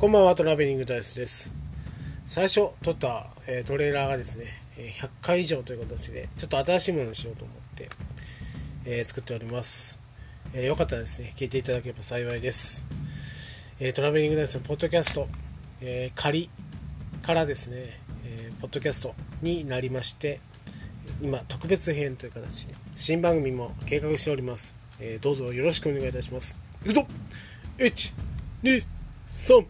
こんばんは、トラベリングダイスです。最初撮った、えートレーラーがですね、100回以上という形で、ちょっと新しいものにしようと思って、えー作っております。えーよかったらですね、聞いていただければ幸いです。えトラベリングダイスのポッドキャスト、えー仮からですね、えーポッドキャストになりまして、今、特別編という形で、新番組も計画しております。えどうぞよろしくお願いいたします。いくぞ !1、2、3、